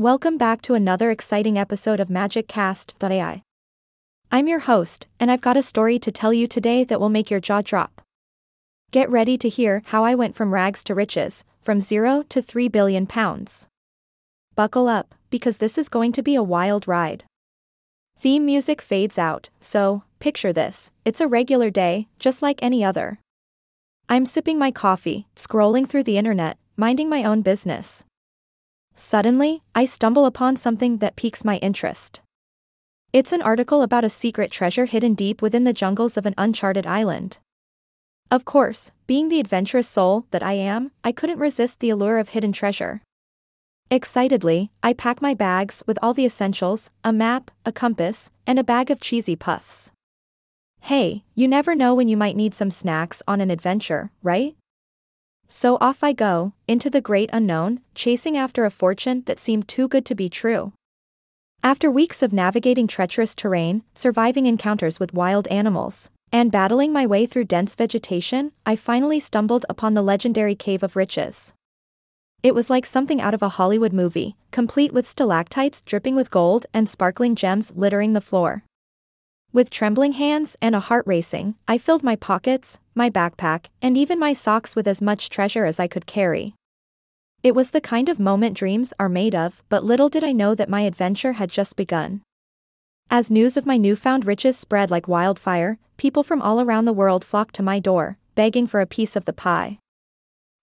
Welcome back to another exciting episode of MagicCast.ai. I'm your host, and I've got a story to tell you today that will make your jaw drop. Get ready to hear how I went from rags to riches, from zero to 3 billion pounds. Buckle up, because this is going to be a wild ride. Theme music fades out, so, picture this it's a regular day, just like any other. I'm sipping my coffee, scrolling through the internet, minding my own business. Suddenly, I stumble upon something that piques my interest. It's an article about a secret treasure hidden deep within the jungles of an uncharted island. Of course, being the adventurous soul that I am, I couldn't resist the allure of hidden treasure. Excitedly, I pack my bags with all the essentials a map, a compass, and a bag of cheesy puffs. Hey, you never know when you might need some snacks on an adventure, right? So off I go, into the great unknown, chasing after a fortune that seemed too good to be true. After weeks of navigating treacherous terrain, surviving encounters with wild animals, and battling my way through dense vegetation, I finally stumbled upon the legendary Cave of Riches. It was like something out of a Hollywood movie, complete with stalactites dripping with gold and sparkling gems littering the floor. With trembling hands and a heart racing, I filled my pockets, my backpack, and even my socks with as much treasure as I could carry. It was the kind of moment dreams are made of, but little did I know that my adventure had just begun. As news of my newfound riches spread like wildfire, people from all around the world flocked to my door, begging for a piece of the pie.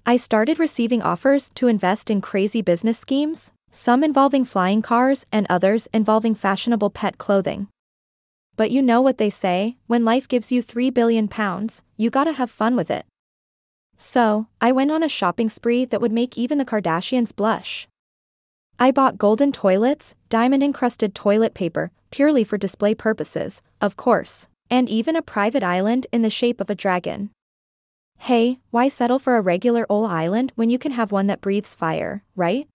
I started receiving offers to invest in crazy business schemes, some involving flying cars and others involving fashionable pet clothing. But you know what they say when life gives you 3 billion pounds, you gotta have fun with it. So, I went on a shopping spree that would make even the Kardashians blush. I bought golden toilets, diamond encrusted toilet paper, purely for display purposes, of course, and even a private island in the shape of a dragon. Hey, why settle for a regular old island when you can have one that breathes fire, right?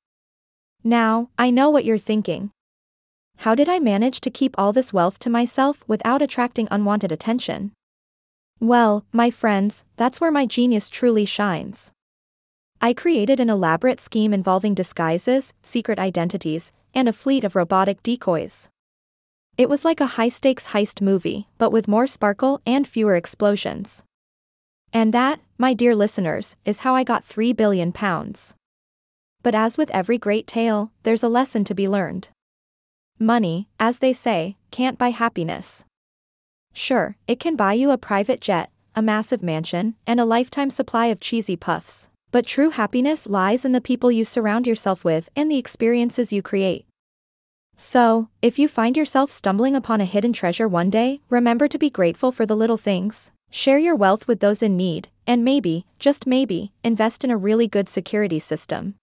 Now, I know what you're thinking. How did I manage to keep all this wealth to myself without attracting unwanted attention? Well, my friends, that's where my genius truly shines. I created an elaborate scheme involving disguises, secret identities, and a fleet of robotic decoys. It was like a high stakes heist movie, but with more sparkle and fewer explosions. And that, my dear listeners, is how I got 3 billion pounds. But as with every great tale, there's a lesson to be learned. Money, as they say, can't buy happiness. Sure, it can buy you a private jet, a massive mansion, and a lifetime supply of cheesy puffs, but true happiness lies in the people you surround yourself with and the experiences you create. So, if you find yourself stumbling upon a hidden treasure one day, remember to be grateful for the little things, share your wealth with those in need, and maybe, just maybe, invest in a really good security system.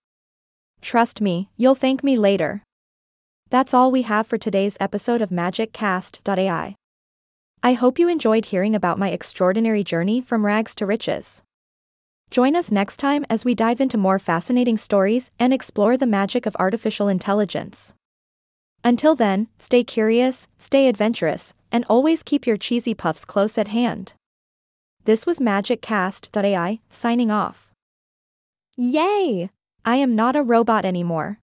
Trust me, you'll thank me later. That's all we have for today's episode of MagicCast.ai. I hope you enjoyed hearing about my extraordinary journey from rags to riches. Join us next time as we dive into more fascinating stories and explore the magic of artificial intelligence. Until then, stay curious, stay adventurous, and always keep your cheesy puffs close at hand. This was MagicCast.ai, signing off. Yay! I am not a robot anymore.